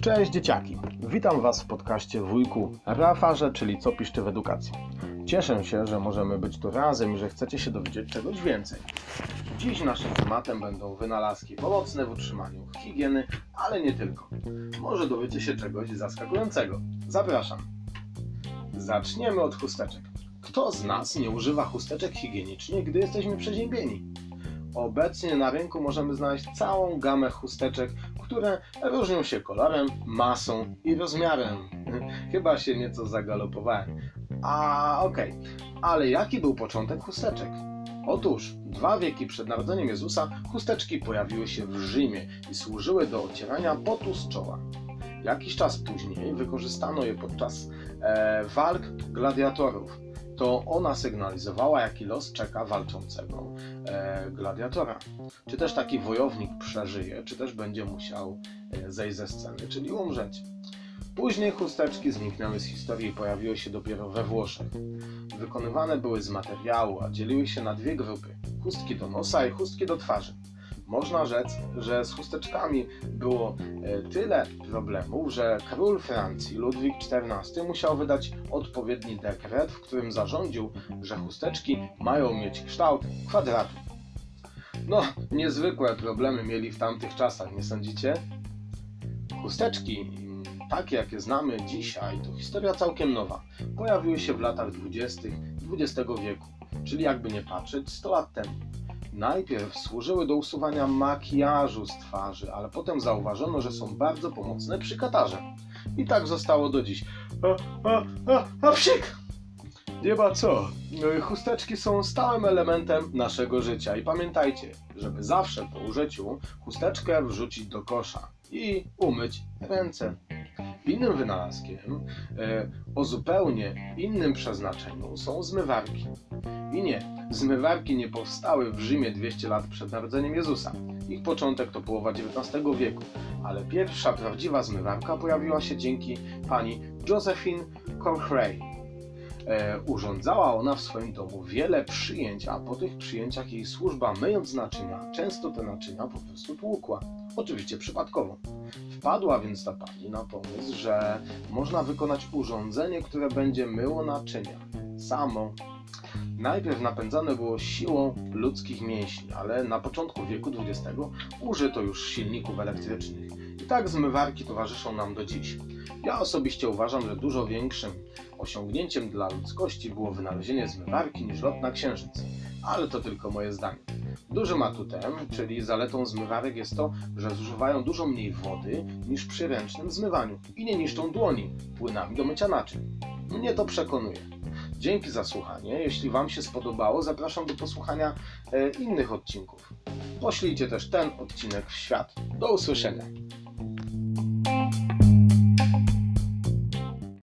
Cześć dzieciaki! Witam Was w podcaście Wujku Rafarze, czyli Co piszczy w edukacji. Cieszę się, że możemy być tu razem i że chcecie się dowiedzieć czegoś więcej. Dziś naszym tematem będą wynalazki pomocne w utrzymaniu higieny, ale nie tylko. Może dowiecie się czegoś zaskakującego. Zapraszam! Zaczniemy od chusteczek. Kto z nas nie używa chusteczek higienicznie, gdy jesteśmy przeziębieni? Obecnie na rynku możemy znaleźć całą gamę chusteczek, które różnią się kolorem, masą i rozmiarem. Chyba się nieco zagalopowałem. A okej, okay. ale jaki był początek chusteczek? Otóż, dwa wieki przed narodzeniem Jezusa chusteczki pojawiły się w Rzymie i służyły do ocierania potu z czoła. Jakiś czas później wykorzystano je podczas e, walk gladiatorów to ona sygnalizowała, jaki los czeka walczącego e, gladiatora. Czy też taki wojownik przeżyje, czy też będzie musiał e, zejść ze sceny, czyli umrzeć. Później chusteczki zniknęły z historii i pojawiły się dopiero we Włoszech. Wykonywane były z materiału, a dzieliły się na dwie grupy: chustki do nosa i chustki do twarzy. Można rzec, że z chusteczkami było e, tyle problemów, że król Francji Ludwik XIV musiał wydać odpowiedni dekret, w którym zarządził, że chusteczki mają mieć kształt kwadratu. No, niezwykłe problemy mieli w tamtych czasach, nie sądzicie? Chusteczki, takie jakie znamy dzisiaj, to historia całkiem nowa. Pojawiły się w latach 20. XX wieku, czyli jakby nie patrzeć 100 lat temu. Najpierw służyły do usuwania makijażu z twarzy, ale potem zauważono, że są bardzo pomocne przy katarze. I tak zostało do dziś. A, a, a, a psik! Nie ma co. Chusteczki są stałym elementem naszego życia i pamiętajcie, żeby zawsze po użyciu chusteczkę wrzucić do kosza i umyć ręce. Innym wynalazkiem e, o zupełnie innym przeznaczeniu są zmywarki. I nie, zmywarki nie powstały w Rzymie 200 lat przed narodzeniem Jezusa. Ich początek to połowa XIX wieku, ale pierwsza prawdziwa zmywarka pojawiła się dzięki pani Josephine Corcray. E, urządzała ona w swoim domu wiele przyjęć, a po tych przyjęciach jej służba myjąc naczynia, często te naczynia po prostu tłukła. Oczywiście przypadkowo. Wpadła więc ta pani na pomysł, że można wykonać urządzenie, które będzie myło naczynia samo. Najpierw napędzane było siłą ludzkich mięśni, ale na początku wieku XX użyto już silników elektrycznych. I tak zmywarki towarzyszą nam do dziś. Ja osobiście uważam, że dużo większym osiągnięciem dla ludzkości było wynalezienie zmywarki niż lot na księżyc. Ale to tylko moje zdanie. Dużym atutem, czyli zaletą zmywarek jest to, że zużywają dużo mniej wody niż przy ręcznym zmywaniu i nie niszczą dłoni płynami do mycia naczyń. Mnie to przekonuje. Dzięki za słuchanie. Jeśli Wam się spodobało, zapraszam do posłuchania e, innych odcinków. Poślijcie też ten odcinek w świat. Do usłyszenia.